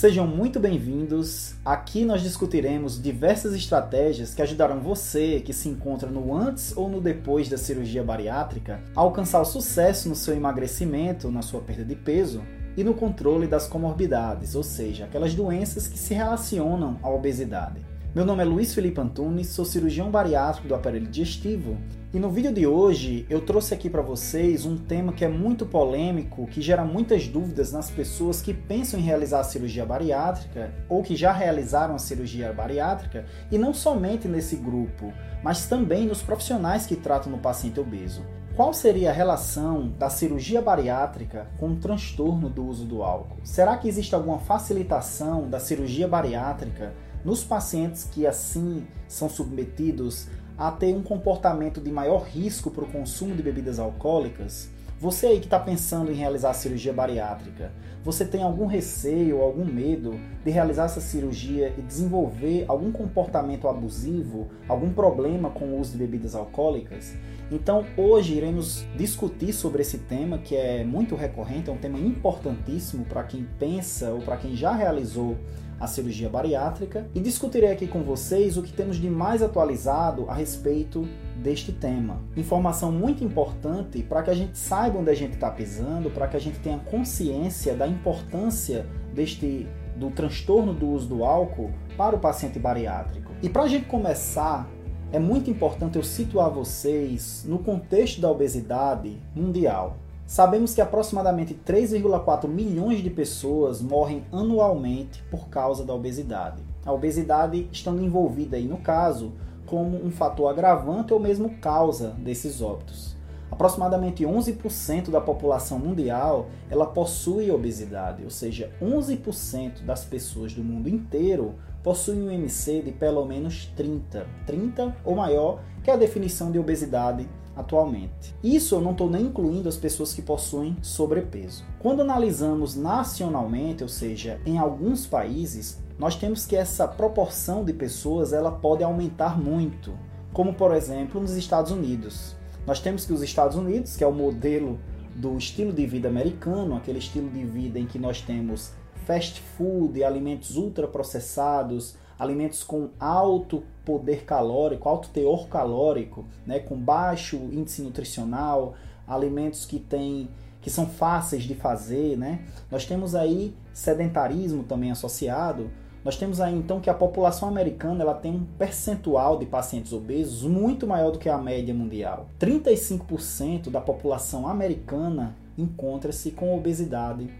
Sejam muito bem-vindos. Aqui nós discutiremos diversas estratégias que ajudarão você que se encontra no antes ou no depois da cirurgia bariátrica a alcançar o sucesso no seu emagrecimento, na sua perda de peso e no controle das comorbidades, ou seja, aquelas doenças que se relacionam à obesidade. Meu nome é Luiz Felipe Antunes, sou cirurgião bariátrico do aparelho digestivo e no vídeo de hoje eu trouxe aqui para vocês um tema que é muito polêmico, que gera muitas dúvidas nas pessoas que pensam em realizar a cirurgia bariátrica ou que já realizaram a cirurgia bariátrica e não somente nesse grupo, mas também nos profissionais que tratam no paciente obeso. Qual seria a relação da cirurgia bariátrica com o transtorno do uso do álcool? Será que existe alguma facilitação da cirurgia bariátrica nos pacientes que assim são submetidos a ter um comportamento de maior risco para o consumo de bebidas alcoólicas, você aí que está pensando em realizar cirurgia bariátrica, você tem algum receio, algum medo de realizar essa cirurgia e desenvolver algum comportamento abusivo, algum problema com o uso de bebidas alcoólicas? Então, hoje iremos discutir sobre esse tema que é muito recorrente, é um tema importantíssimo para quem pensa ou para quem já realizou a cirurgia bariátrica e discutirei aqui com vocês o que temos de mais atualizado a respeito deste tema. Informação muito importante para que a gente saiba onde a gente está pisando, para que a gente tenha consciência da importância deste do transtorno do uso do álcool para o paciente bariátrico. E para a gente começar, é muito importante eu situar vocês no contexto da obesidade mundial. Sabemos que aproximadamente 3,4 milhões de pessoas morrem anualmente por causa da obesidade. A obesidade estando envolvida aí no caso como um fator agravante ou mesmo causa desses óbitos. Aproximadamente 11% da população mundial ela possui obesidade, ou seja, 11% das pessoas do mundo inteiro possuem um MC de pelo menos 30, 30 ou maior, que é a definição de obesidade atualmente. Isso eu não estou nem incluindo as pessoas que possuem sobrepeso. Quando analisamos nacionalmente, ou seja, em alguns países, nós temos que essa proporção de pessoas ela pode aumentar muito, como por exemplo nos Estados Unidos. Nós temos que os Estados Unidos, que é o modelo do estilo de vida americano, aquele estilo de vida em que nós temos fast food, alimentos ultraprocessados, alimentos com alto poder calórico, alto teor calórico, né, com baixo índice nutricional, alimentos que têm que são fáceis de fazer, né? Nós temos aí sedentarismo também associado. Nós temos aí então que a população americana ela tem um percentual de pacientes obesos muito maior do que a média mundial. 35% da população americana encontra-se com obesidade,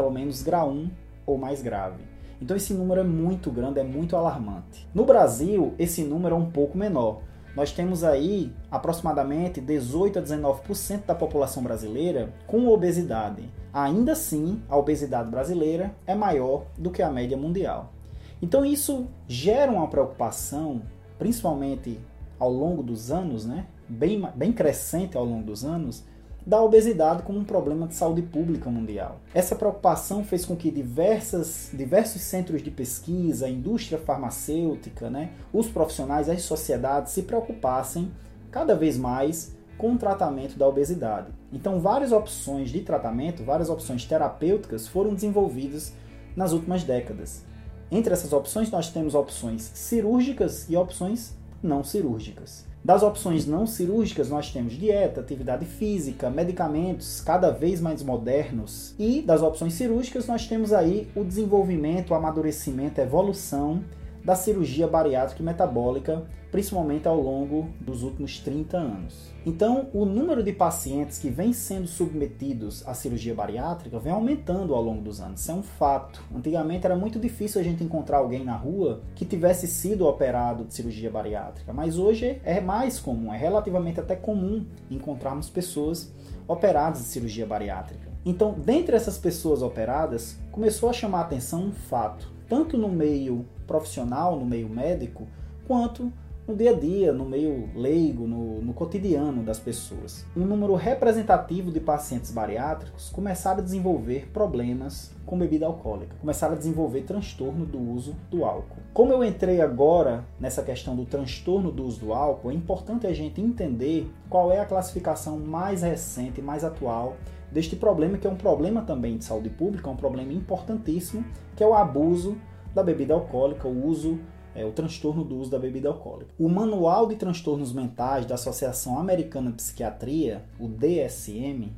pelo menos grau 1 ou mais grave. Então esse número é muito grande, é muito alarmante. No Brasil, esse número é um pouco menor. Nós temos aí aproximadamente 18 a 19% da população brasileira com obesidade. Ainda assim, a obesidade brasileira é maior do que a média mundial. Então isso gera uma preocupação, principalmente ao longo dos anos, né? bem, bem crescente ao longo dos anos, da obesidade como um problema de saúde pública mundial. Essa preocupação fez com que diversas, diversos centros de pesquisa, a indústria farmacêutica, né, os profissionais, as sociedades se preocupassem cada vez mais com o tratamento da obesidade. Então, várias opções de tratamento, várias opções terapêuticas foram desenvolvidas nas últimas décadas. Entre essas opções, nós temos opções cirúrgicas e opções não cirúrgicas. Das opções não cirúrgicas, nós temos dieta, atividade física, medicamentos cada vez mais modernos. E das opções cirúrgicas, nós temos aí o desenvolvimento, o amadurecimento, a evolução da cirurgia bariátrica e metabólica, principalmente ao longo dos últimos 30 anos. Então, o número de pacientes que vem sendo submetidos à cirurgia bariátrica vem aumentando ao longo dos anos. Isso é um fato. Antigamente era muito difícil a gente encontrar alguém na rua que tivesse sido operado de cirurgia bariátrica, mas hoje é mais comum, é relativamente até comum encontrarmos pessoas operadas de cirurgia bariátrica. Então, dentre essas pessoas operadas, começou a chamar a atenção um fato, tanto no meio profissional, no meio médico, quanto no dia a dia, no meio leigo, no, no cotidiano das pessoas. Um número representativo de pacientes bariátricos começaram a desenvolver problemas com bebida alcoólica, começaram a desenvolver transtorno do uso do álcool. Como eu entrei agora nessa questão do transtorno do uso do álcool, é importante a gente entender qual é a classificação mais recente, mais atual deste problema, que é um problema também de saúde pública, um problema importantíssimo, que é o abuso da bebida alcoólica, o uso é, o transtorno do uso da bebida alcoólica. O Manual de Transtornos Mentais da Associação Americana de Psiquiatria, o DSM,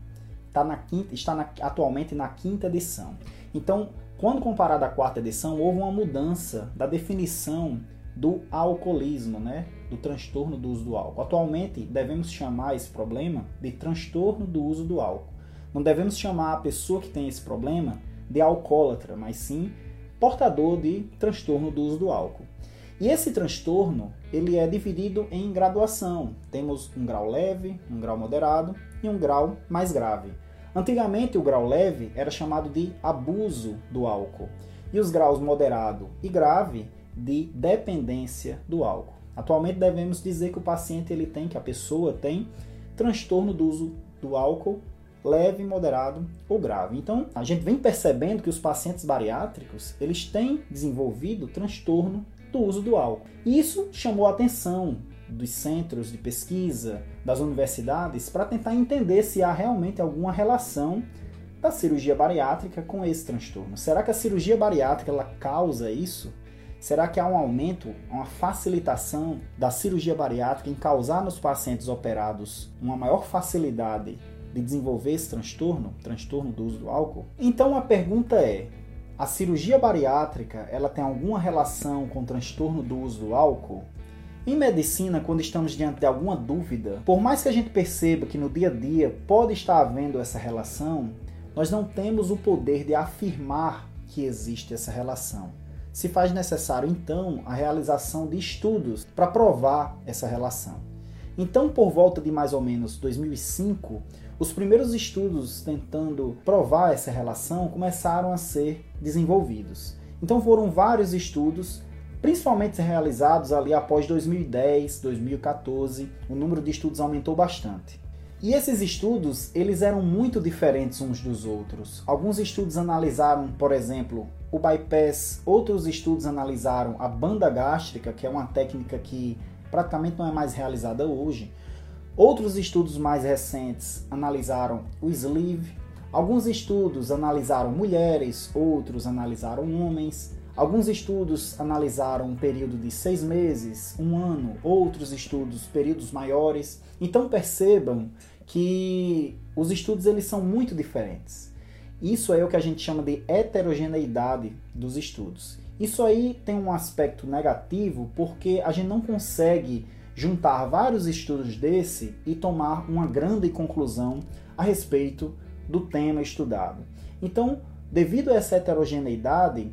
tá na quinta, está na, atualmente na quinta edição. Então, quando comparado à quarta edição, houve uma mudança da definição do alcoolismo, né? do transtorno do uso do álcool. Atualmente, devemos chamar esse problema de transtorno do uso do álcool. Não devemos chamar a pessoa que tem esse problema de alcoólatra, mas sim portador de transtorno do uso do álcool. E esse transtorno, ele é dividido em graduação. Temos um grau leve, um grau moderado e um grau mais grave. Antigamente o grau leve era chamado de abuso do álcool e os graus moderado e grave de dependência do álcool. Atualmente devemos dizer que o paciente ele tem, que a pessoa tem transtorno do uso do álcool leve, moderado ou grave. Então, a gente vem percebendo que os pacientes bariátricos, eles têm desenvolvido transtorno do uso do álcool. Isso chamou a atenção dos centros de pesquisa, das universidades, para tentar entender se há realmente alguma relação da cirurgia bariátrica com esse transtorno. Será que a cirurgia bariátrica ela causa isso? Será que há um aumento, uma facilitação da cirurgia bariátrica em causar nos pacientes operados uma maior facilidade de desenvolver esse transtorno, transtorno do uso do álcool? Então a pergunta é: a cirurgia bariátrica, ela tem alguma relação com o transtorno do uso do álcool? Em medicina, quando estamos diante de alguma dúvida, por mais que a gente perceba que no dia a dia pode estar havendo essa relação, nós não temos o poder de afirmar que existe essa relação. Se faz necessário, então, a realização de estudos para provar essa relação. Então, por volta de mais ou menos 2005, os primeiros estudos tentando provar essa relação começaram a ser desenvolvidos. Então foram vários estudos, principalmente realizados ali após 2010, 2014, o número de estudos aumentou bastante. E esses estudos, eles eram muito diferentes uns dos outros. Alguns estudos analisaram, por exemplo, o bypass, outros estudos analisaram a banda gástrica, que é uma técnica que praticamente não é mais realizada hoje. Outros estudos mais recentes analisaram o sleeve, alguns estudos analisaram mulheres, outros analisaram homens, alguns estudos analisaram um período de seis meses, um ano, outros estudos períodos maiores. Então percebam que os estudos eles são muito diferentes. Isso é o que a gente chama de heterogeneidade dos estudos. Isso aí tem um aspecto negativo porque a gente não consegue juntar vários estudos desse e tomar uma grande conclusão a respeito do tema estudado. Então, devido a essa heterogeneidade,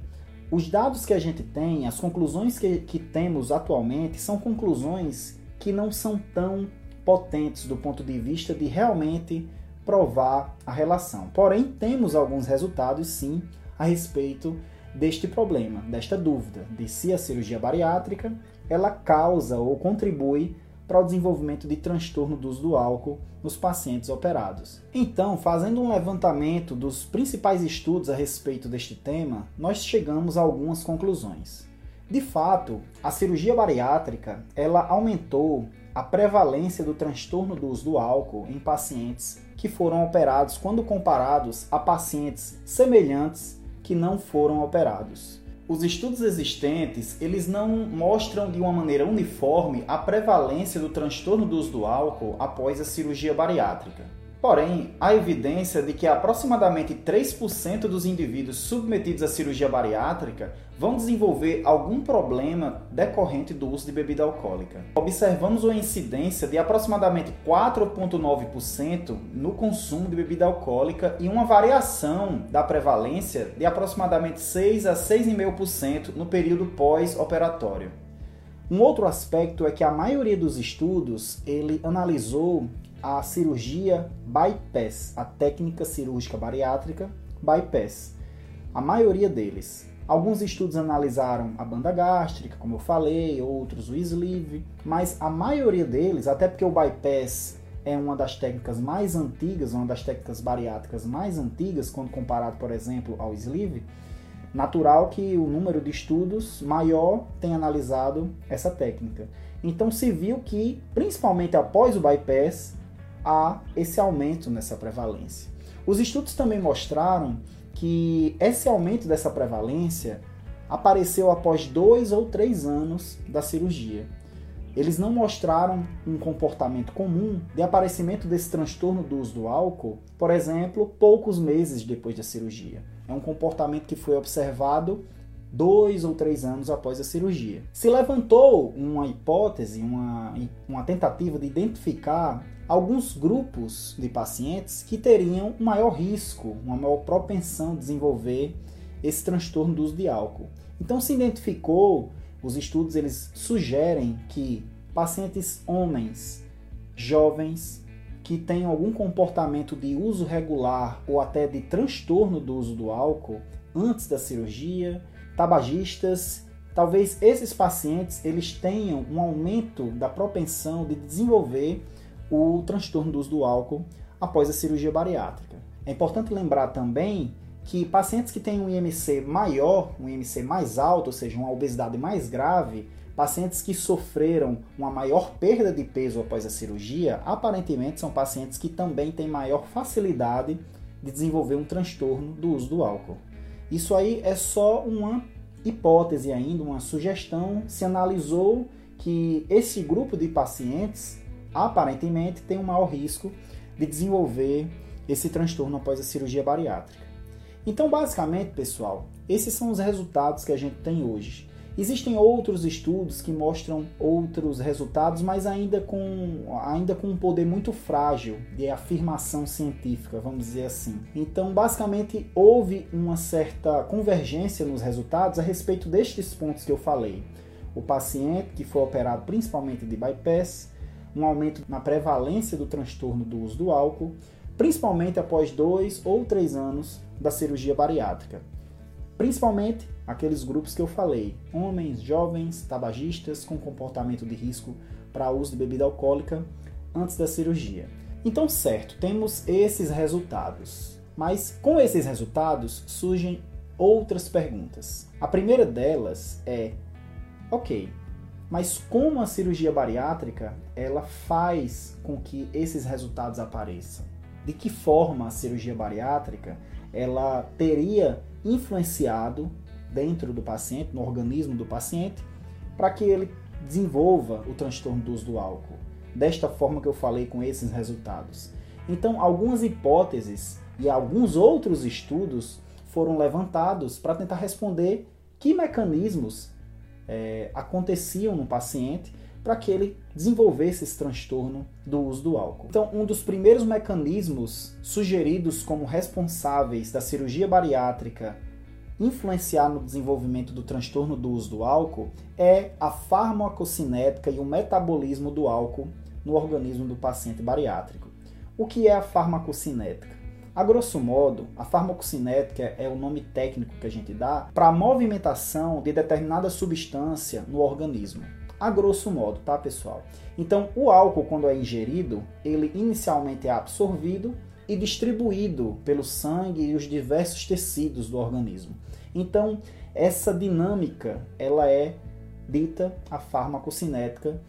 os dados que a gente tem, as conclusões que, que temos atualmente, são conclusões que não são tão potentes do ponto de vista de realmente provar a relação. Porém, temos alguns resultados sim a respeito deste problema, desta dúvida de se a cirurgia bariátrica ela causa ou contribui para o desenvolvimento de transtorno do uso do álcool nos pacientes operados. Então, fazendo um levantamento dos principais estudos a respeito deste tema, nós chegamos a algumas conclusões. De fato, a cirurgia bariátrica ela aumentou a prevalência do transtorno do uso do álcool em pacientes que foram operados quando comparados a pacientes semelhantes que não foram operados os estudos existentes, eles não mostram de uma maneira uniforme a prevalência do transtorno do uso do álcool após a cirurgia bariátrica. Porém, há evidência de que aproximadamente 3% dos indivíduos submetidos à cirurgia bariátrica vão desenvolver algum problema decorrente do uso de bebida alcoólica. Observamos uma incidência de aproximadamente 4,9% no consumo de bebida alcoólica e uma variação da prevalência de aproximadamente 6 a 6,5% no período pós-operatório. Um outro aspecto é que a maioria dos estudos ele analisou a cirurgia bypass, a técnica cirúrgica bariátrica bypass. A maioria deles. Alguns estudos analisaram a banda gástrica, como eu falei, outros o sleeve, mas a maioria deles, até porque o bypass é uma das técnicas mais antigas, uma das técnicas bariátricas mais antigas, quando comparado, por exemplo, ao sleeve, natural que o número de estudos maior tenha analisado essa técnica. Então se viu que, principalmente após o bypass, há esse aumento nessa prevalência. Os estudos também mostraram que esse aumento dessa prevalência apareceu após dois ou três anos da cirurgia. Eles não mostraram um comportamento comum de aparecimento desse transtorno do uso do álcool, por exemplo, poucos meses depois da cirurgia. É um comportamento que foi observado dois ou três anos após a cirurgia. Se levantou uma hipótese, uma, uma tentativa de identificar alguns grupos de pacientes que teriam maior risco, uma maior propensão de desenvolver esse transtorno do uso de álcool. Então se identificou, os estudos eles sugerem que pacientes homens jovens que tenham algum comportamento de uso regular ou até de transtorno do uso do álcool antes da cirurgia, tabagistas, talvez esses pacientes eles tenham um aumento da propensão de desenvolver o transtorno do uso do álcool após a cirurgia bariátrica. É importante lembrar também que pacientes que têm um IMC maior, um IMC mais alto, ou seja, uma obesidade mais grave, pacientes que sofreram uma maior perda de peso após a cirurgia, aparentemente são pacientes que também têm maior facilidade de desenvolver um transtorno do uso do álcool. Isso aí é só uma hipótese ainda, uma sugestão. Se analisou que esse grupo de pacientes aparentemente tem um maior risco de desenvolver esse transtorno após a cirurgia bariátrica. Então, basicamente, pessoal, esses são os resultados que a gente tem hoje. Existem outros estudos que mostram outros resultados, mas ainda com, ainda com um poder muito frágil de afirmação científica, vamos dizer assim. Então, basicamente, houve uma certa convergência nos resultados a respeito destes pontos que eu falei. O paciente que foi operado principalmente de bypass, um aumento na prevalência do transtorno do uso do álcool, principalmente após dois ou três anos da cirurgia bariátrica. Principalmente aqueles grupos que eu falei: homens, jovens, tabagistas com comportamento de risco para uso de bebida alcoólica antes da cirurgia. Então, certo, temos esses resultados. Mas com esses resultados surgem outras perguntas. A primeira delas é: ok, mas como a cirurgia bariátrica ela faz com que esses resultados apareçam? De que forma a cirurgia bariátrica ela teria influenciado dentro do paciente, no organismo do paciente, para que ele desenvolva o transtorno do uso do álcool? Desta forma que eu falei com esses resultados. Então, algumas hipóteses e alguns outros estudos foram levantados para tentar responder que mecanismos é, aconteciam no paciente para que ele desenvolvesse esse transtorno do uso do álcool. Então, um dos primeiros mecanismos sugeridos como responsáveis da cirurgia bariátrica influenciar no desenvolvimento do transtorno do uso do álcool é a farmacocinética e o metabolismo do álcool no organismo do paciente bariátrico. O que é a farmacocinética? A grosso modo, a farmacocinética é o nome técnico que a gente dá para a movimentação de determinada substância no organismo. A grosso modo, tá, pessoal? Então, o álcool, quando é ingerido, ele inicialmente é absorvido e distribuído pelo sangue e os diversos tecidos do organismo. Então, essa dinâmica, ela é dita a farmacocinética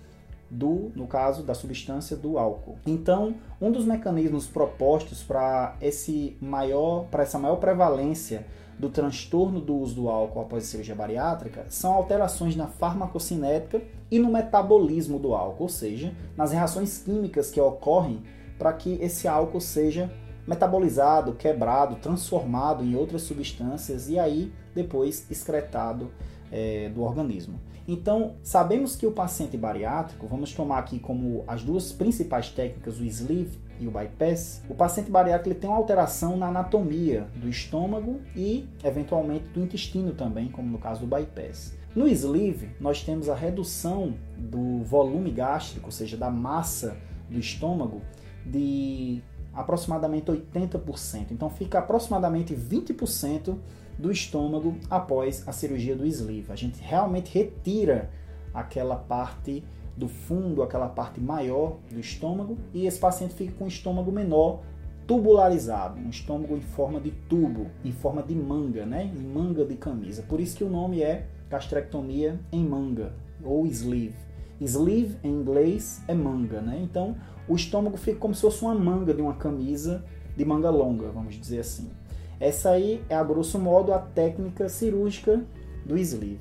do, no caso da substância do álcool. Então, um dos mecanismos propostos para esse maior, para essa maior prevalência do transtorno do uso do álcool após a cirurgia bariátrica são alterações na farmacocinética e no metabolismo do álcool, ou seja, nas reações químicas que ocorrem para que esse álcool seja metabolizado, quebrado, transformado em outras substâncias e aí depois excretado é, do organismo. Então, sabemos que o paciente bariátrico, vamos tomar aqui como as duas principais técnicas, o sleeve e o bypass, o paciente bariátrico tem uma alteração na anatomia do estômago e, eventualmente, do intestino também, como no caso do bypass. No sleeve, nós temos a redução do volume gástrico, ou seja, da massa do estômago, de aproximadamente 80%. Então, fica aproximadamente 20% do estômago após a cirurgia do sleeve. A gente realmente retira aquela parte do fundo, aquela parte maior do estômago, e esse paciente fica com o estômago menor, tubularizado, um estômago em forma de tubo, em forma de manga, né? Em manga de camisa. Por isso que o nome é gastrectomia em manga ou sleeve. Sleeve em inglês é manga, né? Então o estômago fica como se fosse uma manga de uma camisa de manga longa, vamos dizer assim. Essa aí é a grosso modo a técnica cirúrgica do sleeve.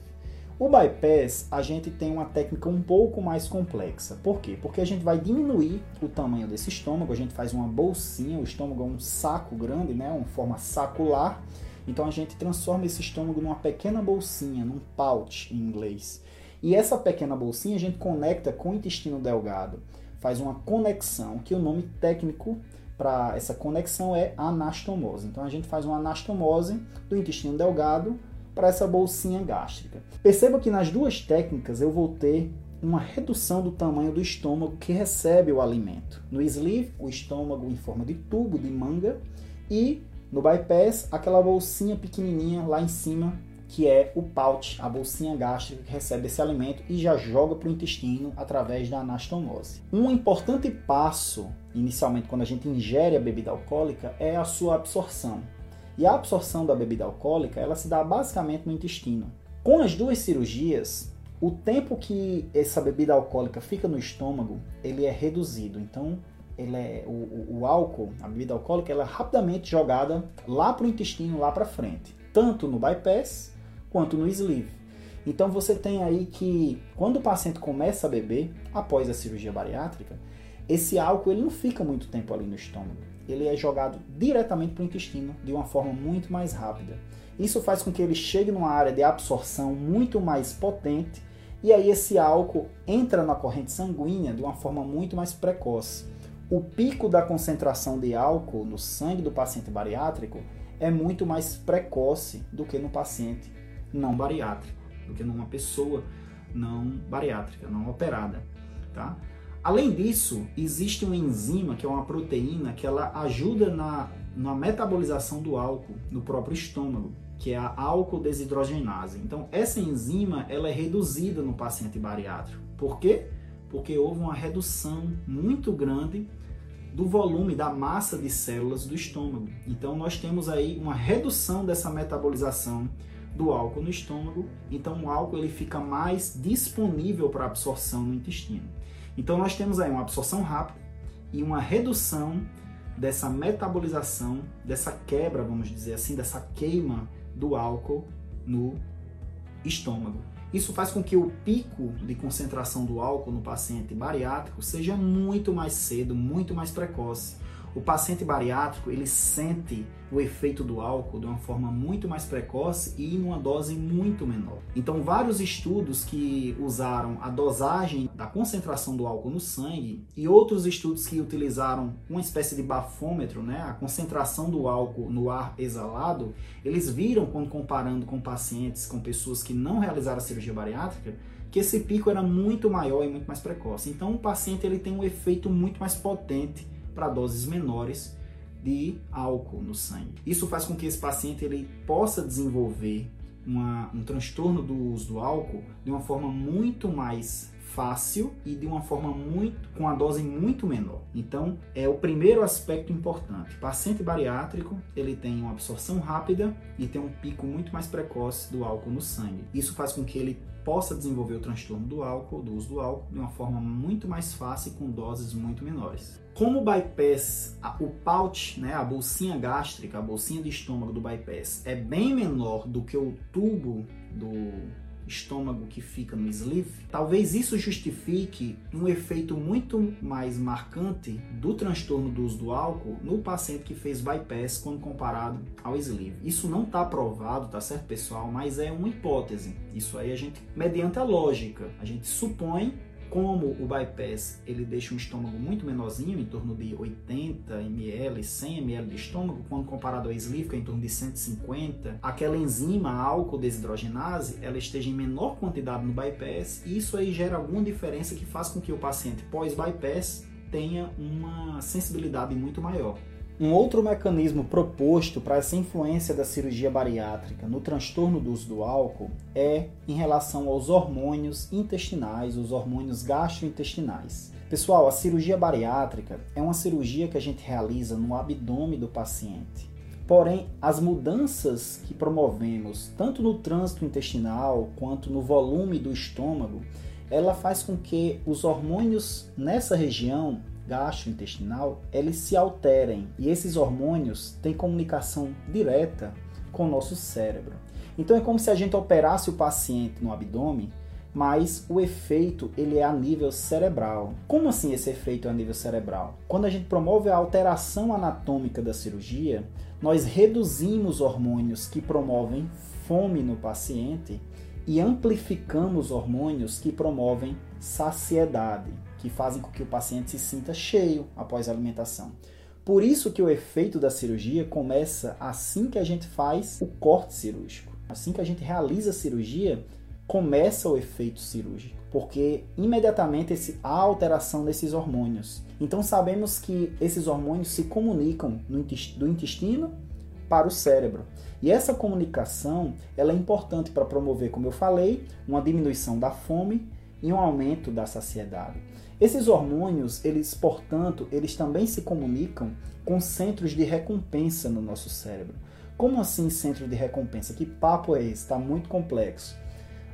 O bypass, a gente tem uma técnica um pouco mais complexa. Por quê? Porque a gente vai diminuir o tamanho desse estômago, a gente faz uma bolsinha, o estômago é um saco grande, né, uma forma sacular. Então a gente transforma esse estômago numa pequena bolsinha, num pouch em inglês. E essa pequena bolsinha a gente conecta com o intestino delgado, faz uma conexão, que o nome técnico para essa conexão é anastomose. Então a gente faz uma anastomose do intestino delgado para essa bolsinha gástrica. Perceba que nas duas técnicas eu vou ter uma redução do tamanho do estômago que recebe o alimento. No sleeve, o estômago em forma de tubo de manga e no bypass, aquela bolsinha pequenininha lá em cima que é o pouch, a bolsinha gástrica que recebe esse alimento e já joga para o intestino através da anastomose. Um importante passo, inicialmente, quando a gente ingere a bebida alcoólica, é a sua absorção. E a absorção da bebida alcoólica, ela se dá basicamente no intestino. Com as duas cirurgias, o tempo que essa bebida alcoólica fica no estômago, ele é reduzido. Então, ele é, o, o álcool, a bebida alcoólica, ela é rapidamente jogada lá para o intestino, lá para frente. Tanto no bypass, quanto no sleeve. Então você tem aí que quando o paciente começa a beber após a cirurgia bariátrica, esse álcool ele não fica muito tempo ali no estômago ele é jogado diretamente para o intestino de uma forma muito mais rápida. Isso faz com que ele chegue numa área de absorção muito mais potente e aí esse álcool entra na corrente sanguínea de uma forma muito mais precoce. O pico da concentração de álcool no sangue do paciente bariátrico é muito mais precoce do que no paciente não bariátrico, do que numa pessoa não bariátrica, não operada, tá? Além disso, existe uma enzima, que é uma proteína, que ela ajuda na, na metabolização do álcool no próprio estômago, que é a álcool desidrogenase. Então, essa enzima ela é reduzida no paciente bariátrico. Por quê? Porque houve uma redução muito grande do volume da massa de células do estômago. Então, nós temos aí uma redução dessa metabolização do álcool no estômago. Então, o álcool ele fica mais disponível para absorção no intestino. Então nós temos aí uma absorção rápida e uma redução dessa metabolização, dessa quebra, vamos dizer assim, dessa queima do álcool no estômago. Isso faz com que o pico de concentração do álcool no paciente bariátrico seja muito mais cedo, muito mais precoce. O paciente bariátrico ele sente o efeito do álcool de uma forma muito mais precoce e em uma dose muito menor. Então, vários estudos que usaram a dosagem da concentração do álcool no sangue e outros estudos que utilizaram uma espécie de bafômetro, né, a concentração do álcool no ar exalado, eles viram quando comparando com pacientes, com pessoas que não realizaram a cirurgia bariátrica, que esse pico era muito maior e muito mais precoce. Então, o paciente ele tem um efeito muito mais potente para doses menores de álcool no sangue. Isso faz com que esse paciente ele possa desenvolver uma, um transtorno do uso do álcool de uma forma muito mais fácil e de uma forma muito com a dose muito menor. Então, é o primeiro aspecto importante. O paciente bariátrico, ele tem uma absorção rápida e tem um pico muito mais precoce do álcool no sangue. Isso faz com que ele possa desenvolver o transtorno do álcool, do uso do álcool, de uma forma muito mais fácil e com doses muito menores. Como o bypass, o pouch, né, a bolsinha gástrica, a bolsinha de estômago do bypass é bem menor do que o tubo do estômago que fica no sleeve, talvez isso justifique um efeito muito mais marcante do transtorno do uso do álcool no paciente que fez bypass quando comparado ao sleeve. Isso não está provado, tá certo, pessoal? Mas é uma hipótese. Isso aí a gente, mediante a lógica, a gente supõe como o bypass ele deixa um estômago muito menorzinho, em torno de 80 ml, 100 ml de estômago, quando comparado ao sleeve, que é em torno de 150, aquela enzima álcool desidrogenase, ela esteja em menor quantidade no bypass, e isso aí gera alguma diferença que faz com que o paciente pós-bypass tenha uma sensibilidade muito maior. Um outro mecanismo proposto para essa influência da cirurgia bariátrica no transtorno do uso do álcool é em relação aos hormônios intestinais, os hormônios gastrointestinais. Pessoal, a cirurgia bariátrica é uma cirurgia que a gente realiza no abdômen do paciente. Porém, as mudanças que promovemos, tanto no trânsito intestinal quanto no volume do estômago, ela faz com que os hormônios nessa região gastrointestinal eles se alterem e esses hormônios têm comunicação direta com o nosso cérebro. Então é como se a gente operasse o paciente no abdômen mas o efeito ele é a nível cerebral. Como assim esse efeito é a nível cerebral? Quando a gente promove a alteração anatômica da cirurgia, nós reduzimos hormônios que promovem fome no paciente e amplificamos hormônios que promovem saciedade, que fazem com que o paciente se sinta cheio após a alimentação. Por isso que o efeito da cirurgia começa assim que a gente faz o corte cirúrgico. Assim que a gente realiza a cirurgia, começa o efeito cirúrgico, porque imediatamente esse, há alteração desses hormônios. Então sabemos que esses hormônios se comunicam do intestino para o cérebro. E essa comunicação ela é importante para promover, como eu falei, uma diminuição da fome e um aumento da saciedade. Esses hormônios, eles, portanto, eles também se comunicam com centros de recompensa no nosso cérebro. Como assim centro de recompensa? Que papo é esse? Está muito complexo.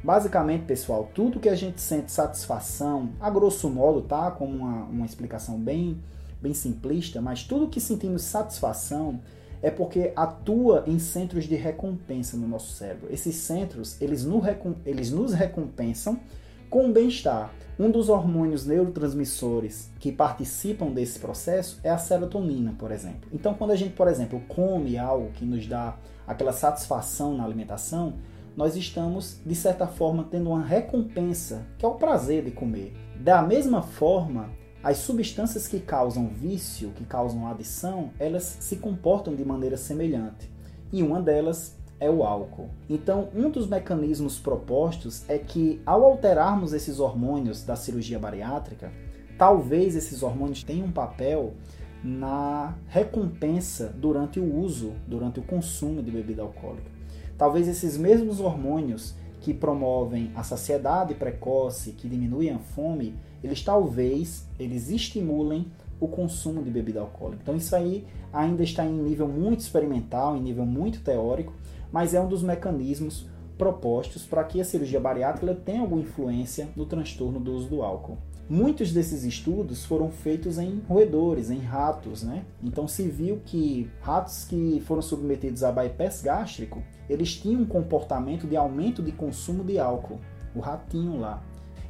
Basicamente, pessoal, tudo que a gente sente satisfação, a grosso modo, tá? Como uma, uma explicação bem, bem simplista, mas tudo que sentimos satisfação é porque atua em centros de recompensa no nosso cérebro. Esses centros, eles, no, eles nos recompensam com bem-estar. Um dos hormônios neurotransmissores que participam desse processo é a serotonina, por exemplo. Então, quando a gente, por exemplo, come algo que nos dá aquela satisfação na alimentação, nós estamos, de certa forma, tendo uma recompensa, que é o prazer de comer. Da mesma forma, as substâncias que causam vício, que causam adição, elas se comportam de maneira semelhante. E uma delas é o álcool. Então, um dos mecanismos propostos é que, ao alterarmos esses hormônios da cirurgia bariátrica, talvez esses hormônios tenham um papel na recompensa durante o uso, durante o consumo de bebida alcoólica. Talvez esses mesmos hormônios que promovem a saciedade precoce, que diminuem a fome, eles talvez eles estimulem o consumo de bebida alcoólica. Então isso aí ainda está em nível muito experimental, em nível muito teórico, mas é um dos mecanismos propostos para que a cirurgia bariátrica tenha alguma influência no transtorno do uso do álcool. Muitos desses estudos foram feitos em roedores, em ratos, né? Então se viu que ratos que foram submetidos a bypass gástrico, eles tinham um comportamento de aumento de consumo de álcool, o ratinho lá.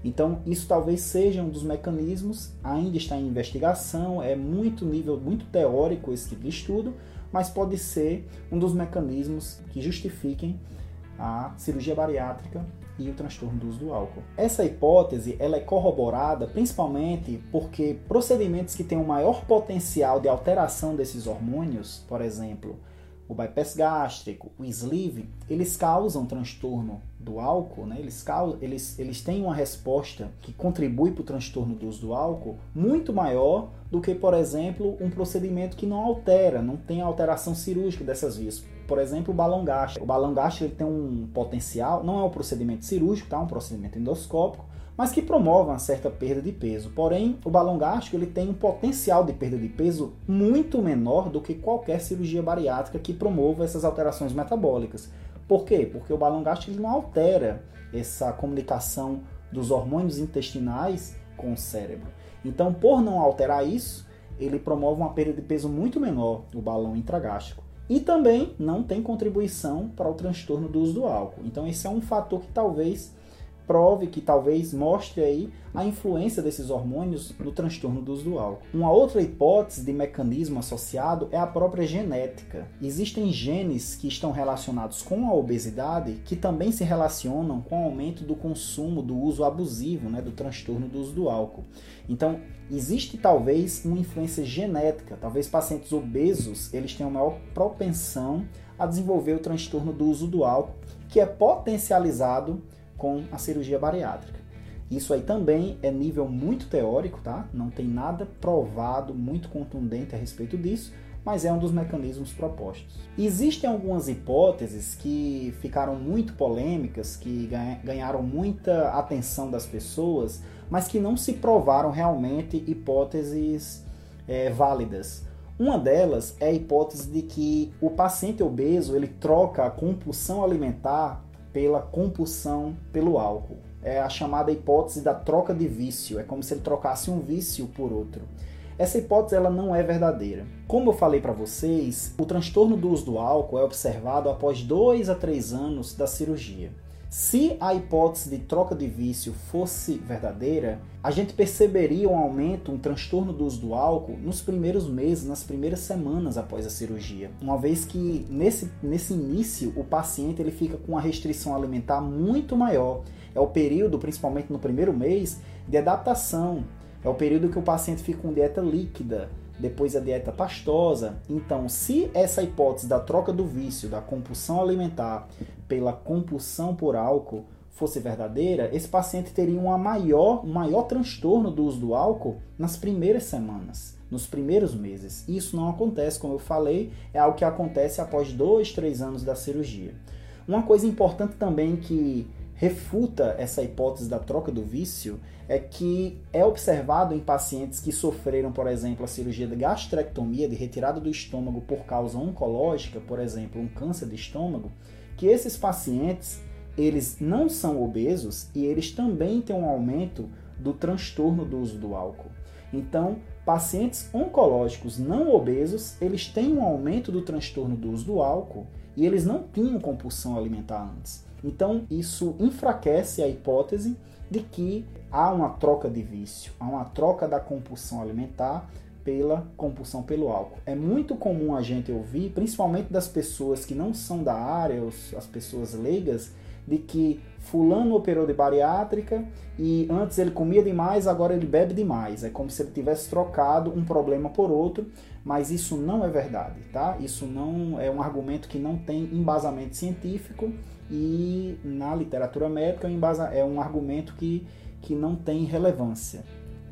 Então isso talvez seja um dos mecanismos, ainda está em investigação, é muito nível muito teórico esse tipo de estudo, mas pode ser um dos mecanismos que justifiquem a cirurgia bariátrica e o transtorno do uso do álcool. Essa hipótese ela é corroborada principalmente porque procedimentos que têm um maior potencial de alteração desses hormônios, por exemplo, o bypass gástrico, o sleeve, eles causam transtorno do álcool, né? eles, causam, eles, eles têm uma resposta que contribui para o transtorno do uso do álcool muito maior do que, por exemplo, um procedimento que não altera, não tem alteração cirúrgica dessas vias. Por exemplo, o balão gástrico. O balão gástrico ele tem um potencial, não é um procedimento cirúrgico, tá? um procedimento endoscópico, mas que promove uma certa perda de peso. Porém, o balão gástrico ele tem um potencial de perda de peso muito menor do que qualquer cirurgia bariátrica que promova essas alterações metabólicas. Por quê? Porque o balão gástrico ele não altera essa comunicação dos hormônios intestinais com o cérebro. Então, por não alterar isso, ele promove uma perda de peso muito menor, o balão intragástrico. E também não tem contribuição para o transtorno do uso do álcool. Então, esse é um fator que talvez prove que talvez mostre aí a influência desses hormônios no transtorno do uso do álcool. Uma outra hipótese de mecanismo associado é a própria genética. Existem genes que estão relacionados com a obesidade que também se relacionam com o aumento do consumo, do uso abusivo, né, do transtorno do uso do álcool. Então, existe talvez uma influência genética. Talvez pacientes obesos eles tenham maior propensão a desenvolver o transtorno do uso do álcool, que é potencializado com a cirurgia bariátrica. Isso aí também é nível muito teórico, tá? Não tem nada provado muito contundente a respeito disso, mas é um dos mecanismos propostos. Existem algumas hipóteses que ficaram muito polêmicas, que ganharam muita atenção das pessoas, mas que não se provaram realmente hipóteses é, válidas. Uma delas é a hipótese de que o paciente obeso ele troca a compulsão alimentar pela compulsão pelo álcool. É a chamada hipótese da troca de vício. É como se ele trocasse um vício por outro. Essa hipótese ela não é verdadeira. Como eu falei para vocês, o transtorno do uso do álcool é observado após dois a três anos da cirurgia. Se a hipótese de troca de vício fosse verdadeira, a gente perceberia um aumento, um transtorno do uso do álcool nos primeiros meses, nas primeiras semanas após a cirurgia. Uma vez que nesse, nesse início o paciente ele fica com uma restrição alimentar muito maior. É o período, principalmente no primeiro mês, de adaptação. É o período que o paciente fica com dieta líquida, depois a dieta pastosa. Então, se essa hipótese da troca do vício, da compulsão alimentar pela compulsão por álcool fosse verdadeira, esse paciente teria uma maior, um maior transtorno do uso do álcool nas primeiras semanas, nos primeiros meses. Isso não acontece, como eu falei, é algo que acontece após dois, três anos da cirurgia. Uma coisa importante também que refuta essa hipótese da troca do vício é que é observado em pacientes que sofreram, por exemplo, a cirurgia de gastrectomia, de retirada do estômago por causa oncológica, por exemplo, um câncer de estômago, que esses pacientes eles não são obesos e eles também têm um aumento do transtorno do uso do álcool. Então, pacientes oncológicos não obesos, eles têm um aumento do transtorno do uso do álcool e eles não tinham compulsão alimentar antes. Então, isso enfraquece a hipótese de que há uma troca de vício, há uma troca da compulsão alimentar pela compulsão pelo álcool. É muito comum a gente ouvir, principalmente das pessoas que não são da área, as pessoas leigas, de que fulano operou de bariátrica e antes ele comia demais, agora ele bebe demais. É como se ele tivesse trocado um problema por outro, mas isso não é verdade, tá? Isso não é um argumento que não tem embasamento científico e na literatura médica é um argumento que, que não tem relevância,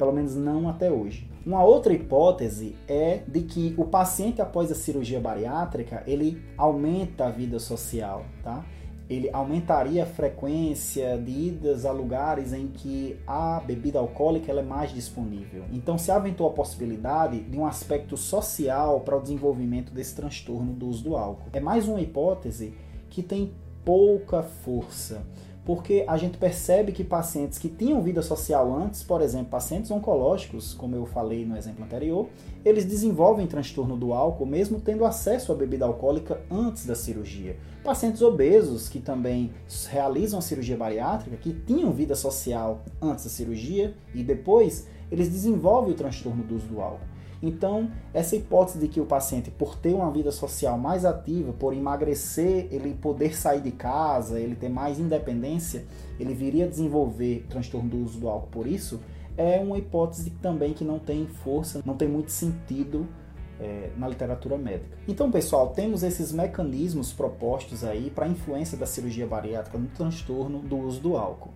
pelo menos não até hoje. Uma outra hipótese é de que o paciente após a cirurgia bariátrica ele aumenta a vida social, tá? Ele aumentaria a frequência de idas a lugares em que a bebida alcoólica ela é mais disponível. Então se aventou a possibilidade de um aspecto social para o desenvolvimento desse transtorno do uso do álcool. É mais uma hipótese que tem pouca força, porque a gente percebe que pacientes que tinham vida social antes, por exemplo, pacientes oncológicos, como eu falei no exemplo anterior, eles desenvolvem transtorno do álcool mesmo tendo acesso à bebida alcoólica antes da cirurgia. Pacientes obesos que também realizam a cirurgia bariátrica, que tinham vida social antes da cirurgia e depois, eles desenvolvem o transtorno do uso do álcool. Então, essa hipótese de que o paciente, por ter uma vida social mais ativa, por emagrecer, ele poder sair de casa, ele ter mais independência, ele viria a desenvolver transtorno do uso do álcool por isso, é uma hipótese também que não tem força, não tem muito sentido é, na literatura médica. Então, pessoal, temos esses mecanismos propostos aí para a influência da cirurgia bariátrica no transtorno do uso do álcool.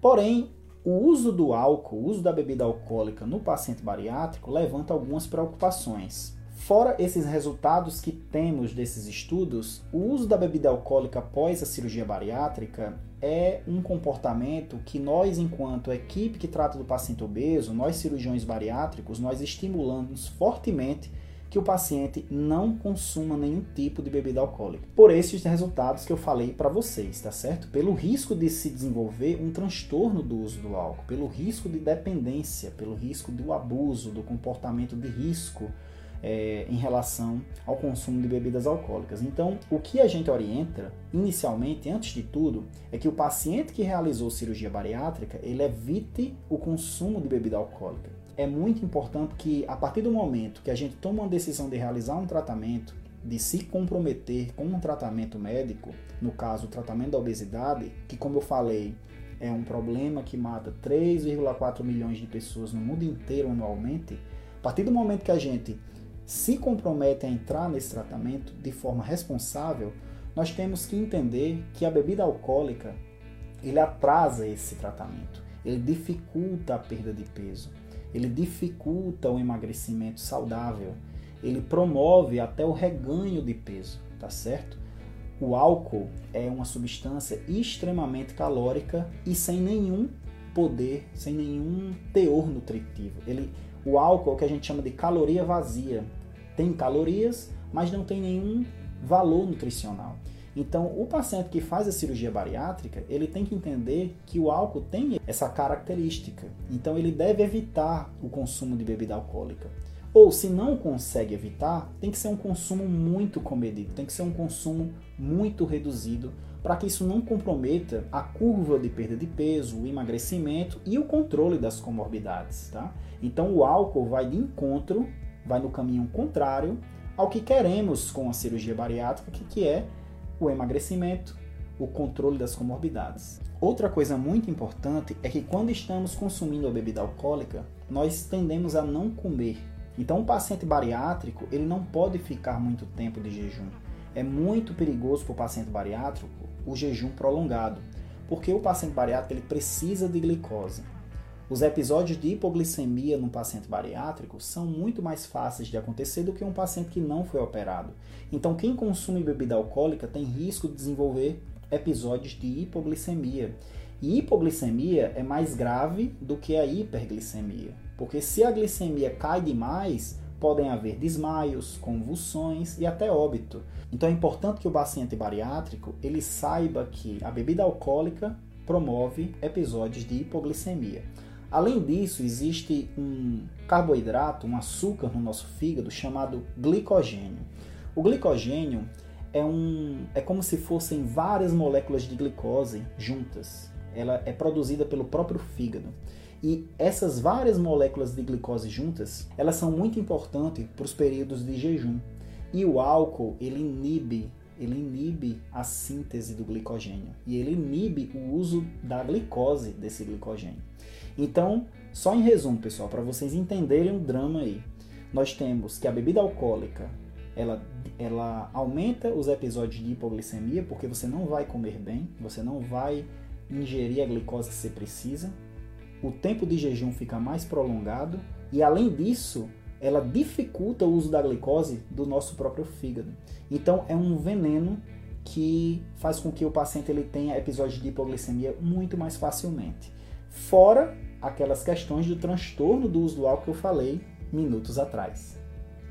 Porém, o uso do álcool, o uso da bebida alcoólica no paciente bariátrico levanta algumas preocupações. Fora esses resultados que temos desses estudos, o uso da bebida alcoólica após a cirurgia bariátrica é um comportamento que nós, enquanto equipe que trata do paciente obeso, nós cirurgiões bariátricos, nós estimulamos fortemente que o paciente não consuma nenhum tipo de bebida alcoólica. Por esses resultados que eu falei para vocês, tá certo? Pelo risco de se desenvolver um transtorno do uso do álcool, pelo risco de dependência, pelo risco do abuso, do comportamento de risco é, em relação ao consumo de bebidas alcoólicas. Então, o que a gente orienta, inicialmente, antes de tudo, é que o paciente que realizou cirurgia bariátrica, ele evite o consumo de bebida alcoólica é muito importante que, a partir do momento que a gente toma uma decisão de realizar um tratamento, de se comprometer com um tratamento médico, no caso, o tratamento da obesidade, que, como eu falei, é um problema que mata 3,4 milhões de pessoas no mundo inteiro anualmente, a partir do momento que a gente se compromete a entrar nesse tratamento de forma responsável, nós temos que entender que a bebida alcoólica ele atrasa esse tratamento, ele dificulta a perda de peso ele dificulta o emagrecimento saudável. ele promove até o reganho de peso, tá certo? O álcool é uma substância extremamente calórica e sem nenhum poder, sem nenhum teor nutritivo. Ele, o álcool é o que a gente chama de caloria vazia. Tem calorias, mas não tem nenhum valor nutricional. Então, o paciente que faz a cirurgia bariátrica, ele tem que entender que o álcool tem essa característica. Então, ele deve evitar o consumo de bebida alcoólica. Ou, se não consegue evitar, tem que ser um consumo muito comedido, tem que ser um consumo muito reduzido, para que isso não comprometa a curva de perda de peso, o emagrecimento e o controle das comorbidades. Tá? Então, o álcool vai de encontro, vai no caminho contrário ao que queremos com a cirurgia bariátrica, que é o emagrecimento, o controle das comorbidades. Outra coisa muito importante é que quando estamos consumindo a bebida alcoólica, nós tendemos a não comer. Então, um paciente bariátrico ele não pode ficar muito tempo de jejum. É muito perigoso para o paciente bariátrico o jejum prolongado, porque o paciente bariátrico ele precisa de glicose. Os episódios de hipoglicemia no paciente bariátrico são muito mais fáceis de acontecer do que um paciente que não foi operado. Então, quem consome bebida alcoólica tem risco de desenvolver episódios de hipoglicemia. E hipoglicemia é mais grave do que a hiperglicemia, porque se a glicemia cai demais, podem haver desmaios, convulsões e até óbito. Então é importante que o paciente bariátrico ele saiba que a bebida alcoólica promove episódios de hipoglicemia. Além disso, existe um carboidrato, um açúcar no nosso fígado chamado glicogênio. O glicogênio é, um, é como se fossem várias moléculas de glicose juntas. Ela é produzida pelo próprio fígado. E essas várias moléculas de glicose juntas, elas são muito importantes para os períodos de jejum. E o álcool, ele inibe, ele inibe a síntese do glicogênio e ele inibe o uso da glicose desse glicogênio. Então, só em resumo, pessoal, para vocês entenderem o drama aí, nós temos que a bebida alcoólica ela, ela aumenta os episódios de hipoglicemia porque você não vai comer bem, você não vai ingerir a glicose que você precisa, o tempo de jejum fica mais prolongado e além disso ela dificulta o uso da glicose do nosso próprio fígado. Então é um veneno que faz com que o paciente ele tenha episódios de hipoglicemia muito mais facilmente. Fora aquelas questões do transtorno do álcool que eu falei minutos atrás.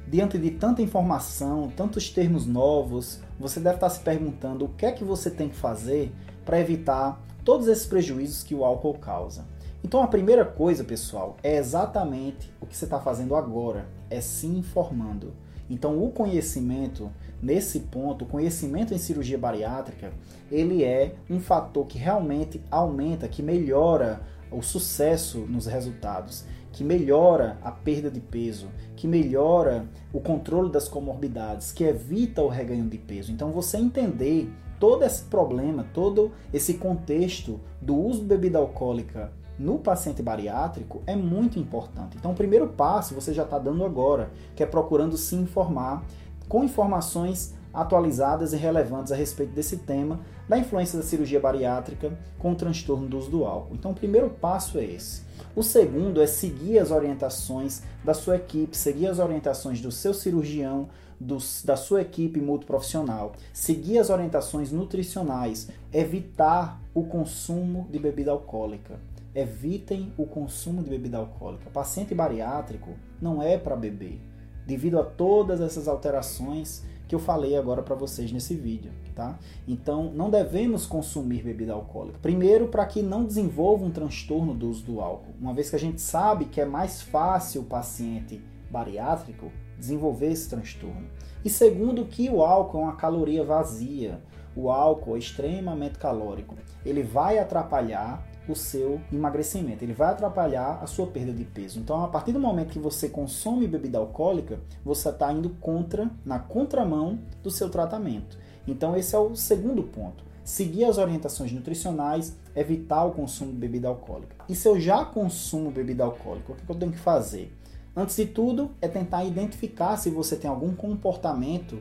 Diante de tanta informação, tantos termos novos, você deve estar se perguntando o que é que você tem que fazer para evitar todos esses prejuízos que o álcool causa. Então a primeira coisa, pessoal, é exatamente o que você está fazendo agora, é se informando. Então o conhecimento nesse ponto, o conhecimento em cirurgia bariátrica, ele é um fator que realmente aumenta, que melhora o sucesso nos resultados, que melhora a perda de peso, que melhora o controle das comorbidades, que evita o reganho de peso. Então você entender todo esse problema, todo esse contexto do uso de bebida alcoólica no paciente bariátrico é muito importante. Então, o primeiro passo você já está dando agora, que é procurando se informar com informações atualizadas e relevantes a respeito desse tema, da influência da cirurgia bariátrica com o transtorno do uso do álcool. Então, o primeiro passo é esse. O segundo é seguir as orientações da sua equipe, seguir as orientações do seu cirurgião, dos, da sua equipe multiprofissional, seguir as orientações nutricionais, evitar o consumo de bebida alcoólica evitem o consumo de bebida alcoólica. Paciente bariátrico não é para beber, devido a todas essas alterações que eu falei agora para vocês nesse vídeo, tá? Então, não devemos consumir bebida alcoólica. Primeiro, para que não desenvolva um transtorno do uso do álcool, uma vez que a gente sabe que é mais fácil o paciente bariátrico desenvolver esse transtorno. E segundo, que o álcool é uma caloria vazia. O álcool é extremamente calórico. Ele vai atrapalhar o seu emagrecimento, ele vai atrapalhar a sua perda de peso. Então, a partir do momento que você consome bebida alcoólica, você está indo contra, na contramão do seu tratamento. Então, esse é o segundo ponto. Seguir as orientações nutricionais, evitar o consumo de bebida alcoólica. E se eu já consumo bebida alcoólica, o que eu tenho que fazer? Antes de tudo, é tentar identificar se você tem algum comportamento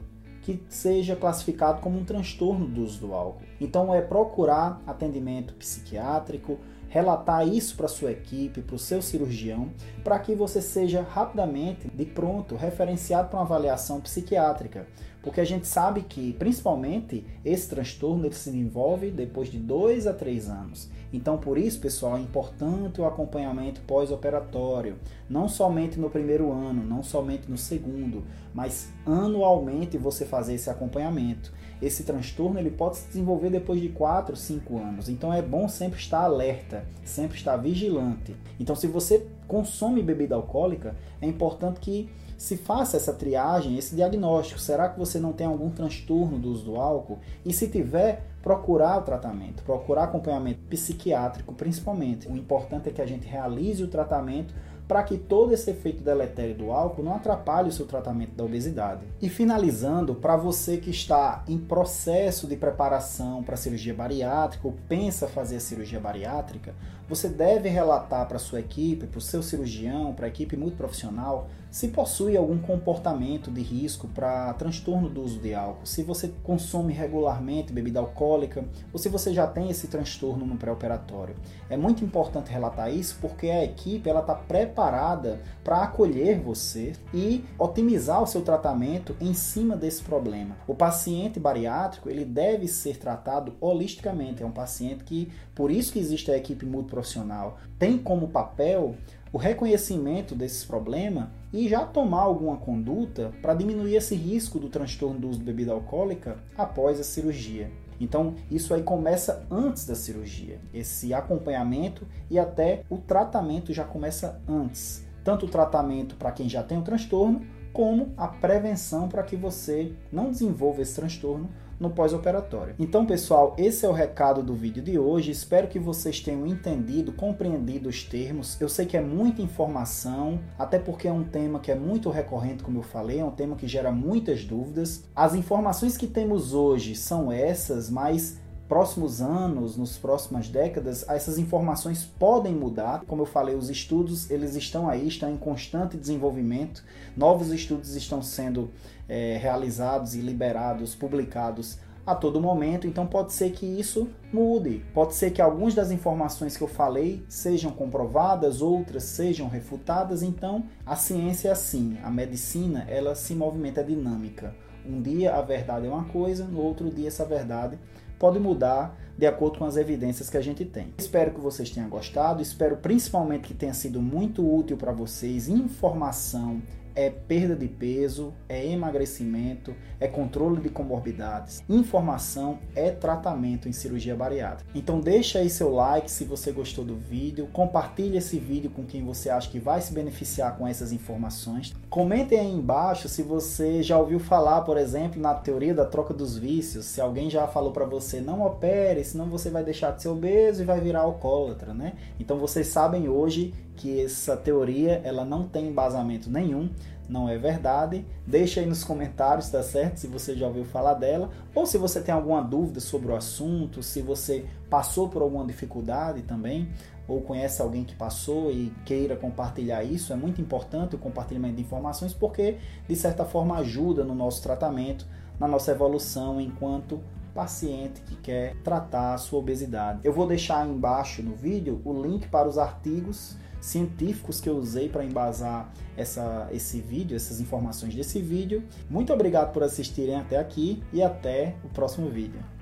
que seja classificado como um transtorno do uso do álcool. Então é procurar atendimento psiquiátrico, relatar isso para sua equipe, para o seu cirurgião, para que você seja rapidamente, de pronto, referenciado para uma avaliação psiquiátrica. Porque a gente sabe que, principalmente, esse transtorno ele se desenvolve depois de dois a três anos. Então, por isso, pessoal, é importante o acompanhamento pós-operatório, não somente no primeiro ano, não somente no segundo, mas anualmente você fazer esse acompanhamento. Esse transtorno ele pode se desenvolver depois de 4, 5 anos. Então é bom sempre estar alerta, sempre estar vigilante. Então, se você consome bebida alcoólica, é importante que se faça essa triagem, esse diagnóstico. Será que você não tem algum transtorno do uso do álcool? E se tiver, procurar o tratamento, procurar acompanhamento psiquiátrico principalmente. O importante é que a gente realize o tratamento para que todo esse efeito deletério do álcool não atrapalhe o seu tratamento da obesidade. E finalizando, para você que está em processo de preparação para cirurgia bariátrica ou pensa fazer a cirurgia bariátrica, você deve relatar para sua equipe, para o seu cirurgião, para a equipe multiprofissional, se possui algum comportamento de risco para transtorno do uso de álcool, se você consome regularmente bebida alcoólica ou se você já tem esse transtorno no pré-operatório. É muito importante relatar isso porque a equipe ela está preparada para acolher você e otimizar o seu tratamento em cima desse problema. O paciente bariátrico ele deve ser tratado holisticamente. É um paciente que, por isso que existe a equipe multiprofissional, tem como papel o reconhecimento desses problemas e já tomar alguma conduta para diminuir esse risco do transtorno do uso de bebida alcoólica após a cirurgia. Então, isso aí começa antes da cirurgia. Esse acompanhamento e até o tratamento já começa antes. Tanto o tratamento para quem já tem o transtorno, como a prevenção para que você não desenvolva esse transtorno no pós-operatório. Então, pessoal, esse é o recado do vídeo de hoje. Espero que vocês tenham entendido, compreendido os termos. Eu sei que é muita informação, até porque é um tema que é muito recorrente, como eu falei, é um tema que gera muitas dúvidas. As informações que temos hoje são essas, mas próximos anos, nos próximas décadas, essas informações podem mudar. Como eu falei, os estudos eles estão aí, estão em constante desenvolvimento. Novos estudos estão sendo é, realizados e liberados, publicados a todo momento. Então pode ser que isso mude. Pode ser que algumas das informações que eu falei sejam comprovadas, outras sejam refutadas. Então a ciência é assim, a medicina ela se movimenta dinâmica. Um dia a verdade é uma coisa, no outro dia essa verdade pode mudar de acordo com as evidências que a gente tem. Espero que vocês tenham gostado, espero principalmente que tenha sido muito útil para vocês, informação é perda de peso, é emagrecimento, é controle de comorbidades. Informação é tratamento em cirurgia bariátrica. Então deixa aí seu like se você gostou do vídeo, compartilhe esse vídeo com quem você acha que vai se beneficiar com essas informações. Comentem aí embaixo se você já ouviu falar, por exemplo, na teoria da troca dos vícios, se alguém já falou para você não opere, senão você vai deixar de ser obeso e vai virar alcoólatra, né? Então vocês sabem hoje que essa teoria ela não tem embasamento nenhum, não é verdade. Deixa aí nos comentários, tá certo? Se você já ouviu falar dela, ou se você tem alguma dúvida sobre o assunto, se você passou por alguma dificuldade também, ou conhece alguém que passou e queira compartilhar isso, é muito importante o compartilhamento de informações porque de certa forma ajuda no nosso tratamento, na nossa evolução enquanto paciente que quer tratar a sua obesidade. Eu vou deixar aí embaixo no vídeo o link para os artigos científicos que eu usei para embasar essa, esse vídeo, essas informações desse vídeo. Muito obrigado por assistirem até aqui e até o próximo vídeo.